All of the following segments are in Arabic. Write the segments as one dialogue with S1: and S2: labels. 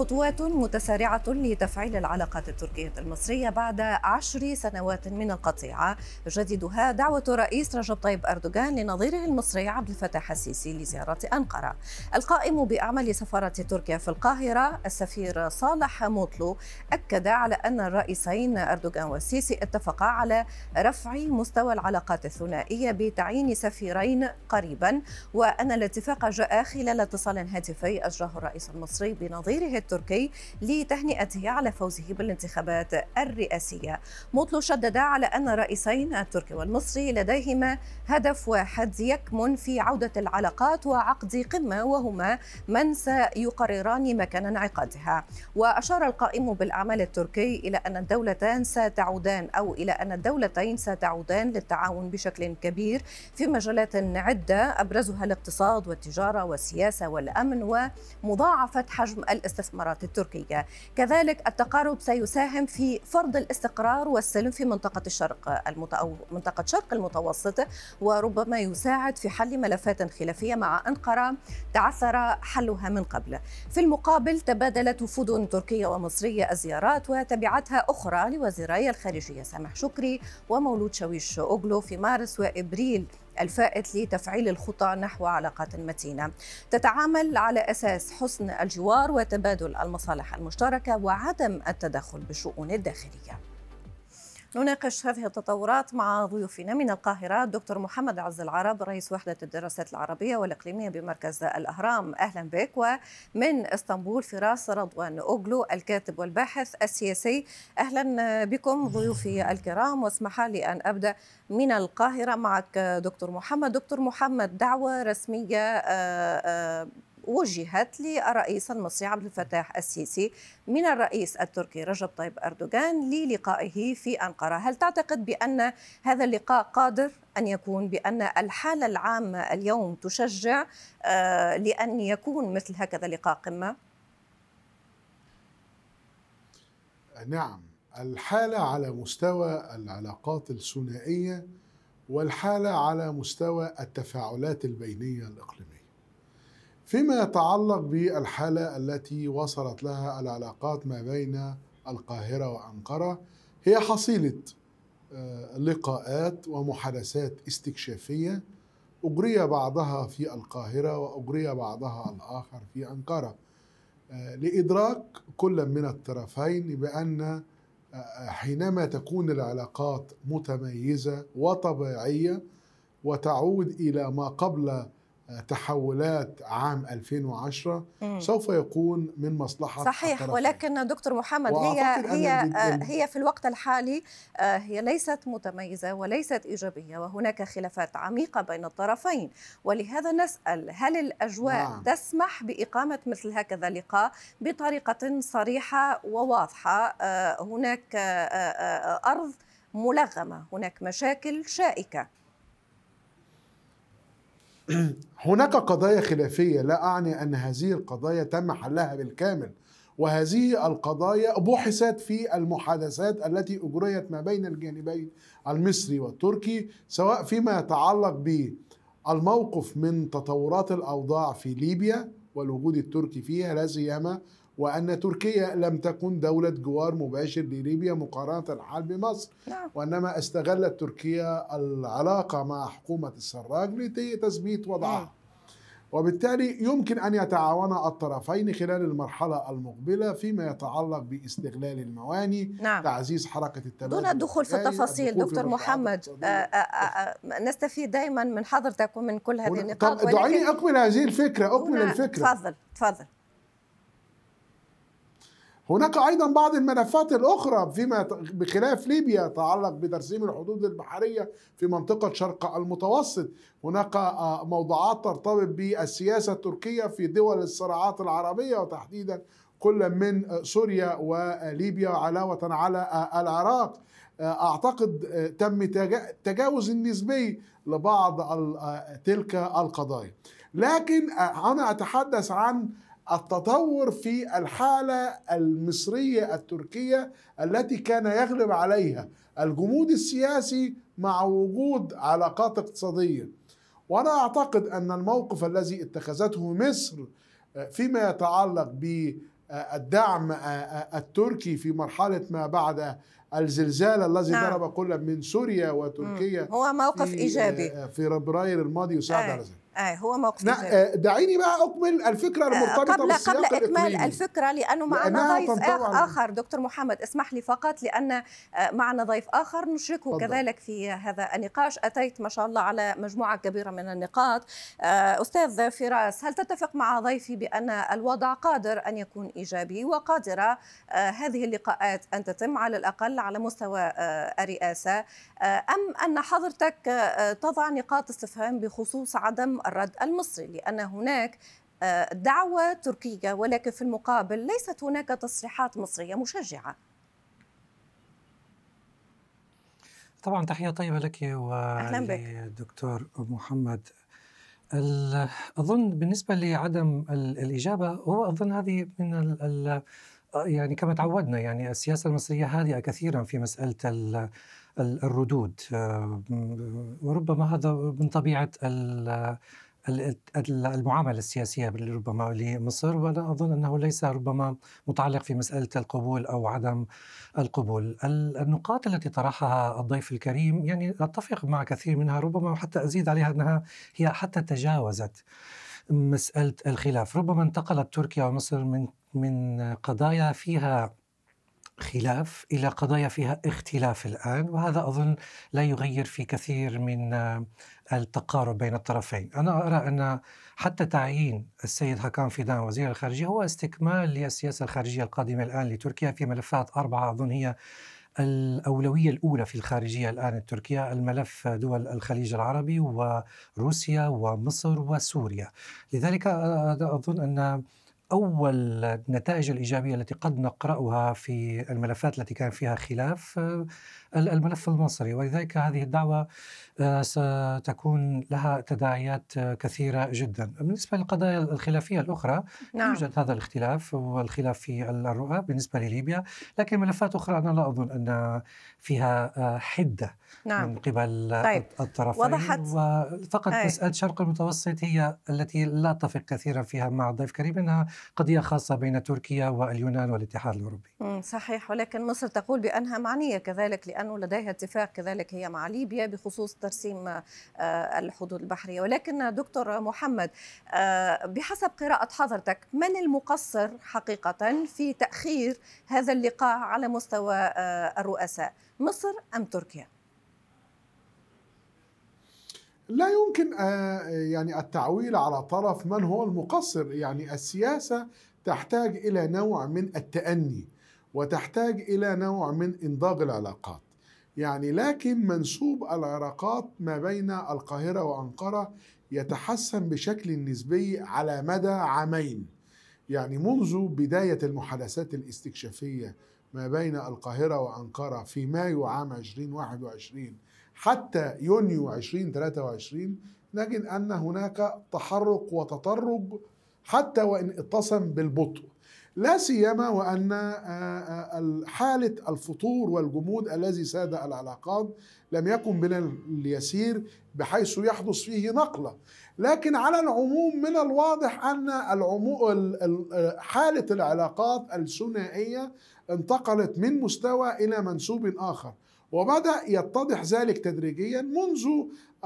S1: خطوات متسارعة لتفعيل العلاقات التركية المصرية بعد عشر سنوات من القطيعة. جديدها دعوة الرئيس رجب طيب أردوغان لنظيره المصري عبد الفتاح السيسي لزيارة أنقرة. القائم بأعمال سفارة تركيا في القاهرة السفير صالح موطلو أكد على أن الرئيسين أردوغان والسيسي اتفقا على رفع مستوى العلاقات الثنائية بتعيين سفيرين قريبا وأن الاتفاق جاء خلال اتصال هاتفي أجراه الرئيس المصري بنظيره التركي لتهنئته على فوزه بالانتخابات الرئاسية. موطلو شدد على أن الرئيسين التركي والمصري لديهما هدف واحد يكمن في عودة العلاقات وعقد قمة وهما من سيقرران مكان انعقادها. وأشار القائم بالأعمال التركي إلى أن الدولتان ستعودان أو إلى أن الدولتين ستعودان للتعاون بشكل كبير في مجالات عدة أبرزها الاقتصاد والتجارة والسياسة والأمن ومضاعفة حجم الاستثمار. الاستثمارات التركية. كذلك التقارب سيساهم في فرض الاستقرار والسلم في منطقة الشرق المتو... منطقة شرق المتوسط وربما يساعد في حل ملفات خلافية مع أنقرة تعثر حلها من قبل. في المقابل تبادلت وفود تركية ومصرية الزيارات وتبعتها أخرى لوزيري الخارجية سامح شكري ومولود شويش أوغلو في مارس وإبريل الفائت لتفعيل الخطى نحو علاقات متينة. تتعامل على أساس حسن الجوار وتبادل المصالح المشتركة وعدم التدخل بالشؤون الداخلية. نناقش هذه التطورات مع ضيوفنا من القاهرة دكتور محمد عز العرب رئيس وحدة الدراسات العربية والإقليمية بمركز الأهرام. أهلا بك. ومن إسطنبول فراس رضوان أوغلو الكاتب والباحث السياسي. أهلا بكم ضيوفي الكرام. واسمح لي أن أبدأ من القاهرة معك دكتور محمد. دكتور محمد دعوة رسمية آه، آه، وجهت للرئيس المصري عبد الفتاح السيسي من الرئيس التركي رجب طيب أردوغان للقائه في أنقرة هل تعتقد بأن هذا اللقاء قادر أن يكون بأن الحالة العامة اليوم تشجع آه، لأن يكون مثل هكذا لقاء قمة؟
S2: نعم الحالة على مستوى العلاقات الثنائية والحالة على مستوى التفاعلات البينية الإقليمية فيما يتعلق بالحالة التي وصلت لها العلاقات ما بين القاهرة وأنقرة هي حصيلة آه، لقاءات ومحادثات استكشافية أجري بعضها في القاهرة وأجري بعضها الآخر في أنقرة آه، لإدراك كل من الطرفين بأن آه، حينما تكون العلاقات متميزة وطبيعية وتعود إلى ما قبل تحولات عام 2010 مم. سوف يكون من مصلحة
S1: صحيح الطرفين. ولكن دكتور محمد هي هي آه، هي في الوقت الحالي آه، هي ليست متميزة وليست إيجابية وهناك خلافات عميقة بين الطرفين ولهذا نسأل هل الأجواء نعم. تسمح بإقامة مثل هكذا لقاء بطريقة صريحة وواضحة آه، هناك أرض ملغمة هناك مشاكل شائكة
S2: هناك قضايا خلافية. لا أعني أن هذه القضايا تم حلها بالكامل. وهذه القضايا بحثت في المحادثات التي أجريت ما بين الجانبين المصري والتركي سواء فيما يتعلق بالموقف من تطورات الأوضاع في ليبيا والوجود التركي فيها لا سيما وأن تركيا لم تكن دولة جوار مباشر لليبيا مقارنة الحال بمصر نعم. وإنما استغلت تركيا العلاقة مع حكومة السراج لتثبيت وضعها نعم. وبالتالي يمكن أن يتعاون الطرفين خلال المرحلة المقبلة فيما يتعلق باستغلال المواني
S1: نعم.
S2: تعزيز حركة التبادل
S1: دون الدخول في التفاصيل دكتور محمد آآ آآ آآ نستفيد دائما من حضرتك ومن كل هذه النقاط
S2: دعيني أكمل هذه الفكرة أكمل الفكرة
S1: تفضل تفضل
S2: هناك أيضا بعض الملفات الأخرى فيما بخلاف ليبيا يتعلق بترسيم الحدود البحرية في منطقة شرق المتوسط. هناك آه، موضوعات ترتبط بالسياسة التركية في دول الصراعات العربية وتحديدا كل من سوريا وليبيا علاوة على آه، العراق. آه، أعتقد تم تجاوز النسبي لبعض تلك القضايا. لكن أنا أتحدث عن التطور في الحالة المصرية التركية التي كان يغلب عليها الجمود السياسي مع وجود علاقات اقتصادية وأنا أعتقد أن الموقف الذي اتخذته مصر فيما يتعلق بالدعم التركي في مرحلة ما بعد الزلزال الذي
S1: نعم.
S2: ضرب كل من سوريا وتركيا
S1: هو موقف
S2: في-
S1: إيجابي
S2: في فبراير الماضي يساعد
S1: آه.
S2: على ذلك
S1: آه هو موقف
S2: آه، دعيني بقى أكمل الفكرة المرتبطة
S1: قبل
S2: بالسياق
S1: قبل إكمال
S2: الإقليمي.
S1: الفكرة لأنه معنا ضيف اخر دكتور محمد اسمح لي فقط لأن آه، معنا ضيف آخر نشركه
S2: تفضل.
S1: كذلك في هذا النقاش. أتيت ما شاء الله على مجموعة كبيرة من النقاط. آه، أستاذ فراس هل تتفق مع ضيفي بأن الوضع قادر أن يكون إيجابي وقادرة؟ آه، هذه اللقاءات أن تتم على الأقل على مستوى آه، الرئاسة. آه، أم أن حضرتك آه، تضع نقاط استفهام بخصوص عدم الرد المصري لأن هناك آه، دعوة تركية ولكن في المقابل ليست هناك تصريحات مصرية مشجعة
S3: طبعا تحية طيبة لك. ولدكتور محمد أظن بالنسبة لعدم ال- الإجابة هو أظن هذه من ال ال يعني كما تعودنا يعني السياسة المصرية هادئة كثيرا في مسألة الردود. آه، وربما هذا من ال- المعاملة السياسية ربما لمصر وأنا أظن أنه ليس ربما متعلق في مسألة القبول أو عدم القبول. ال- النقاط التي طرحها الضيف الكريم يعني أتفق مع كثير منها ربما وحتى أزيد عليها أنها هي حتى تجاوزت مسألة الخلاف. ربما انتقلت تركيا ومصر من من قضايا فيها خلاف إلى قضايا فيها اختلاف الآن وهذا أظن لا يغير في كثير من آه، التقارب بين الطرفين. أنا أرى أن حتى تعيين السيد هاكان فيدان وزير الخارجية هو استكمال للسياسة الخارجية القادمة الآن لتركيا في ملفات أربعة أظن هي الأولوية الأولى في الخارجية الآن التركية الملف دول الخليج العربي وروسيا ومصر وسوريا. لذلك أنا أظن أن أول النتائج الإيجابية التي قد نقرأها في الملفات التي كان فيها خلاف آه، الملف المصري. ولذلك هذه الدعوة آه، ستكون لها تداعيات آه، كثيرة جدا. بالنسبة للقضايا الخلافية الأخرى
S1: نعم.
S3: يوجد هذا الاختلاف والخلاف في الرؤى بالنسبة لليبيا. لكن ملفات أخرى أنا لا أظن أن فيها آه، حدة
S1: نعم.
S3: من قبل
S1: طيب،
S3: الطرفين.
S1: وضحت.
S3: وفقط
S1: أي.
S3: مسألة الشرق المتوسط هي التي لا أتفق كثيرا فيها مع الضيف كريم أنها قضية خاصة بين تركيا واليونان والاتحاد الأوروبي.
S1: صحيح. ولكن مصر تقول بأنها معنية كذلك لأنه لديها اتفاق كذلك هي مع ليبيا بخصوص ترسيم آه، الحدود البحرية. ولكن دكتور محمد آه، بحسب قراءة حضرتك من المقصر حقيقة في تأخير هذا اللقاء على مستوى آه، الرؤساء مصر أم تركيا؟
S2: لا يمكن يعني التعويل على طرف من هو المقصر. يعني السياسة تحتاج إلى نوع من التأني وتحتاج إلى نوع من إنضاج العلاقات. يعني لكن منسوب العلاقات ما بين القاهرة وأنقرة يتحسن بشكل نسبي على مدى عامين. يعني منذ بداية المحادثات الاستكشافية ما بين القاهرة وأنقرة في مايو عام 2021 حتى يونيو 2023 نجد أن هناك تحرك وتطرج حتى وإن اتصم بالبطء. لا سيما وأن آه، آه، حالة الفتور والجمود الذي ساد العلاقات لم يكن من اليسير بحيث يحدث فيه نقلة. لكن على العموم من الواضح أن حالة العلاقات الثنائية انتقلت من مستوى إلى منسوب آخر. وبدأ يتضح ذلك تدريجيا منذ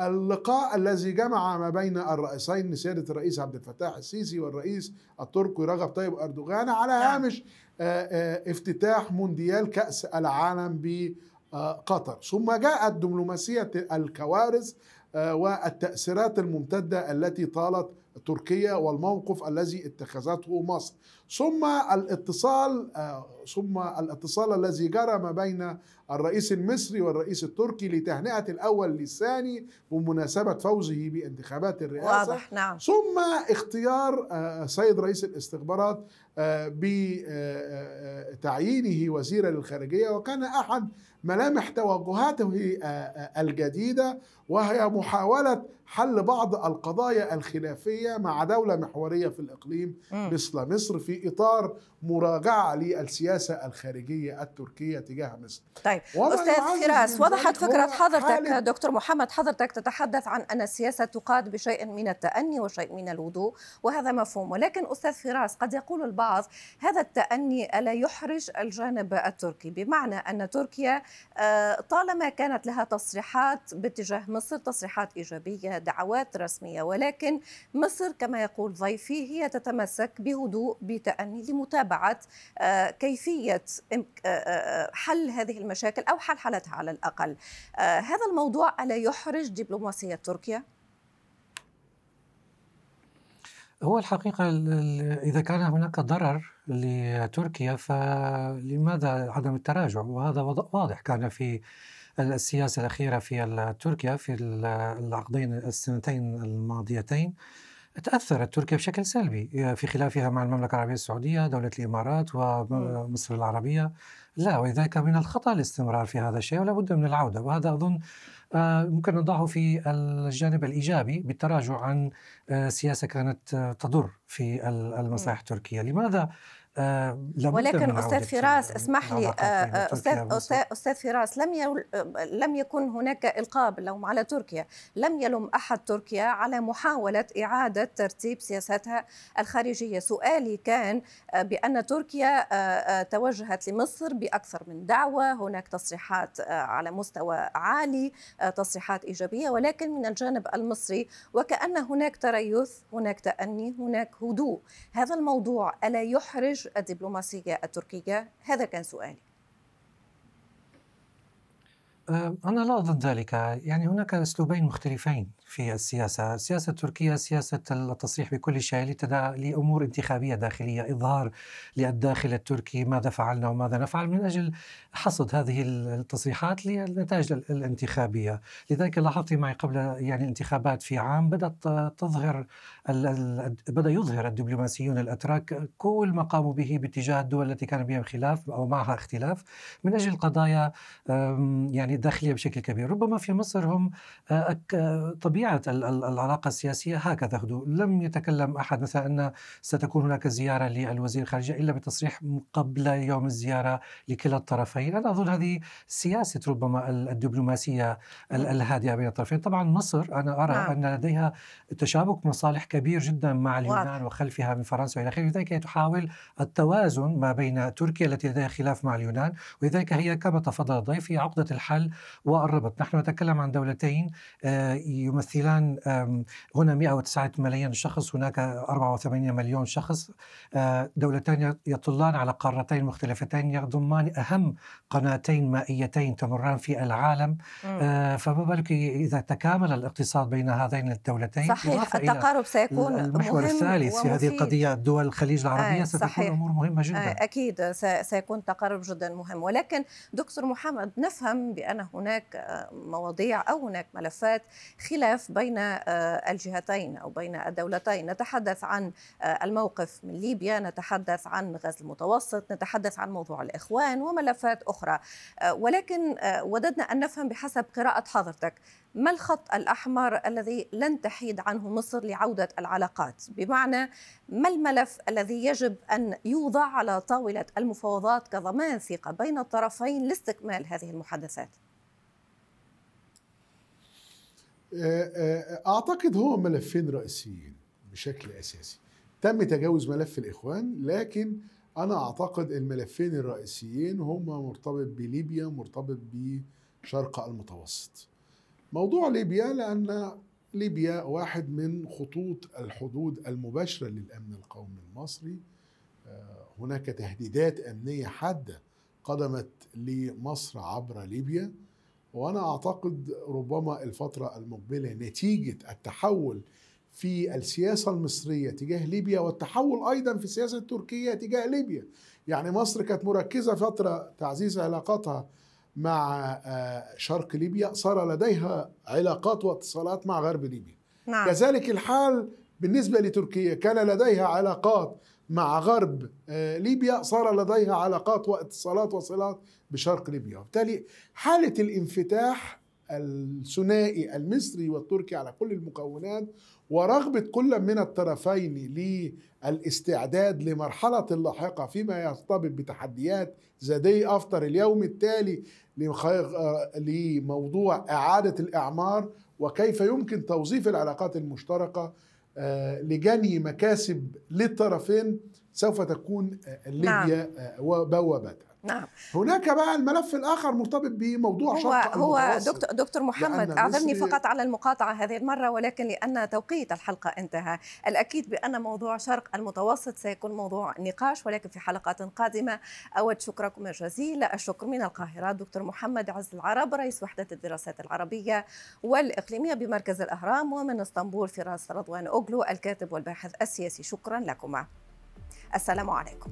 S2: اللقاء الذي جمع ما بين الرئيسين سيادة الرئيس عبد الفتاح السيسي والرئيس التركي رجب طيب أردوغان على
S1: نعم.
S2: هامش آه، آه، افتتاح مونديال كأس العالم بقطر ثم جاءت دبلوماسية الكوارث آه، والتأثيرات الممتدة التي طالت تركيا والموقف الذي اتخذته مصر. ثم الاتصال آه، ثم الاتصال الذي جرى ما بين الرئيس المصري والرئيس التركي لتهنئة الأول للثاني بمناسبة فوزه بانتخابات الرئاسة.
S1: واضح نعم.
S2: ثم اختيار آه، سيد رئيس الاستخبارات آه، بتعيينه وزيرا للخارجية. وكان أحد ملامح توجهاته الجديدة وهي محاولة حل بعض القضايا الخلافية مع دولة محورية في الإقليم
S1: مم.
S2: مثل مصر في إطار مراجعة للسياسة الخارجية التركية تجاه مصر.
S1: طيب
S2: يعزز
S1: فراس وضحت
S2: هو
S1: حضرتك دكتور محمد حضرتك تتحدث عن أن السياسة تقاد بشيء من التأني وشيء من الهدوء وهذا مفهوم. ولكن أستاذ فراس قد يقول البعض هذا التأني ألا يحرج الجانب التركي؟ بمعنى أن تركيا آه، طالما كانت لها تصريحات باتجاه مصر تصريحات إيجابية دعوات رسمية ولكن مصر كما يقول ضيفي هي تتمسك بهدوء بتأني لمتابعة آه، كيفية آه، آه، حل هذه المشاكل أو حلحلتها على الأقل هذا الموضوع ألا يحرج دبلوماسية تركيا؟
S3: هو الحقيقة ال- ال- إذا كان هناك ضرر لتركيا فلماذا عدم التراجع وهذا واضح كان في السياسة الأخيرة في تركيا في ال- العقدين السنتين الماضيتين تأثرت تركيا بشكل سلبي في خلافها مع المملكة العربية السعودية دولة الإمارات ومصر العربية. لا ولذلك من الخطأ الاستمرار في هذا الشيء ولا بد من العودة. وهذا أظن آه، ممكن نضعه في الجانب الإيجابي بالتراجع عن آه، سياسة كانت آه، تضر في ال- المصالح التركية. لماذا آه،
S1: ولكن
S3: عودة
S1: فراس اسمح لي
S3: العلاقات
S1: آه، آه،؟ أستاذ أستاذ فراس لم يل... لم يكن هناك إلقاء باللوم على تركيا، لم يلم أحد تركيا على محاولة إعادة ترتيب سياستها الخارجية، سؤالي كان آه، بأن تركيا توجهت لمصر بأكثر من دعوة، هناك تصريحات على مستوى عالي، تصريحات إيجابية، ولكن من الجانب المصري وكأن هناك تريث، هناك تأني، هناك هدوء، هذا الموضوع ألا يحرج الدبلوماسية التركية؟ هذا كان سؤالي.
S3: آه، أنا لا أظن ذلك يعني هناك أسلوبين مختلفين في السياسة السياسة التركية سياسة التصريح بكل شيء. لأمور انتخابية داخلية إظهار للداخل التركي ماذا فعلنا وماذا نفعل من أجل حصد هذه التصريحات للنتائج ال- الانتخابية لذلك لاحظت معي قبل يعني الانتخابات في عام بدأت تظهر. بدأ يظهر الدبلوماسيون الأتراك كل ما قاموا به باتجاه الدول التي كان بها خلاف أو معها اختلاف من أجل قضايا أم، يعني داخلية بشكل كبير ربما في مصر هم آه، آه، طبيعة ال- ال- العلاقة السياسية هكذا هدوء. لم يتكلم أحد مثلا أن ستكون هناك زيارة للوزير الخارجية إلا بتصريح قبل يوم الزيارة لكلا الطرفين. أنا أظن هذه سياسة ربما ال- الدبلوماسية ال- الهادئة بين الطرفين. طبعا مصر أنا أرى
S1: نعم.
S3: أن لديها تشابك مصالح كبير جدا مع. اليونان وخلفها من فرنسا وإلى آخره. لذلك هي تحاول التوازن ما بين تركيا التي لديها خلاف مع اليونان ولذلك هي كما تفضل الضيف هي عقدة الحل والربط نحن نتكلم عن دولتين آه، يمثلان هنا 109 ملايين شخص هناك 84 مليون شخص آه، دولتان يطلان على قارتين مختلفتين يضمان أهم قناتين مائيتين تمران في العالم. آه، فما بالك إذا تكامل الاقتصاد بين هذين الدولتين
S1: صحيح التقارب سيكون
S3: المحور
S1: مهم
S3: الثالث في هذه. القضية دول الخليج العربية
S1: آه،
S3: ستكون
S1: صحيح.
S3: أمور مهمة جدا
S1: آه، أكيد سيكون تقارب جدا مهم ولكن دكتور محمد نفهم بأن هناك آه، مواضيع أو هناك ملفات خلاف بين آه، الجهتين أو بين الدولتين. نتحدث عن آه، الموقف من ليبيا نتحدث عن غزة المتوسط نتحدث عن موضوع الإخوان وملفات أخرى. آه، ولكن وددنا أن نفهم بحسب قراءة حضرتك. ما الخط الأحمر الذي لن تحيد عنه مصر لعودة العلاقات؟ بمعنى ما الملف الذي يجب أن يوضع على طاولة المفاوضات كضمان ثقة بين الطرفين لاستكمال هذه المحادثات؟
S2: أعتقد هو ملفين رئيسيين بشكل أساسي. تم تجاوز ملف الإخوان لكن أنا أعتقد الملفين الرئيسيين هما مرتبط بليبيا مرتبط بشرق المتوسط. موضوع ليبيا لأن ليبيا واحد من خطوط الحدود المباشرة للأمن القومي المصري. آه، هناك تهديدات أمنية حادة قدمت لمصر عبر ليبيا. وأنا أعتقد ربما الفترة المقبلة نتيجة التحول في السياسة المصرية تجاه ليبيا والتحول أيضا في السياسة التركية تجاه ليبيا. يعني مصر كانت مركزة فترة تعزيز علاقاتها مع آه، شرق ليبيا صار لديها علاقات واتصالات مع غرب ليبيا.
S1: نعم.
S2: كذلك الحال بالنسبة لتركيا كان لديها علاقات مع غرب آه، ليبيا صار لديها علاقات واتصالات وصلات بشرق ليبيا. وبالتالي حالة الانفتاح الثنائي المصري والتركي على كل المكونات ورغبة كل من الطرفين للاستعداد لمرحلة لاحقة فيما يرتبط بتحديات زي أفطر اليوم التالي لمخ- لموضوع إعادة الإعمار وكيف يمكن توظيف العلاقات المشتركة آه، لجني مكاسب للطرفين سوف تكون آه، ليبيا آه، وبوابتها.
S1: نعم.
S2: هناك بقى الملف الآخر مرتبط بموضوع
S1: هو
S2: شرق
S1: هو. دكتور دكتور محمد
S2: أعذرني
S1: فقط على المقاطعة هذه المرة ولكن لأن توقيت الحلقة انتهى. الأكيد بأن موضوع شرق المتوسط سيكون موضوع نقاش ولكن في حلقات قادمة أود شكركم جزيل الشكر من القاهرة دكتور محمد عز العرب رئيس وحدة الدراسات العربية والإقليمية بمركز الأهرام ومن إسطنبول فراس رضوان أوغلو الكاتب والباحث السياسي. شكرا لكما. السلام عليكم.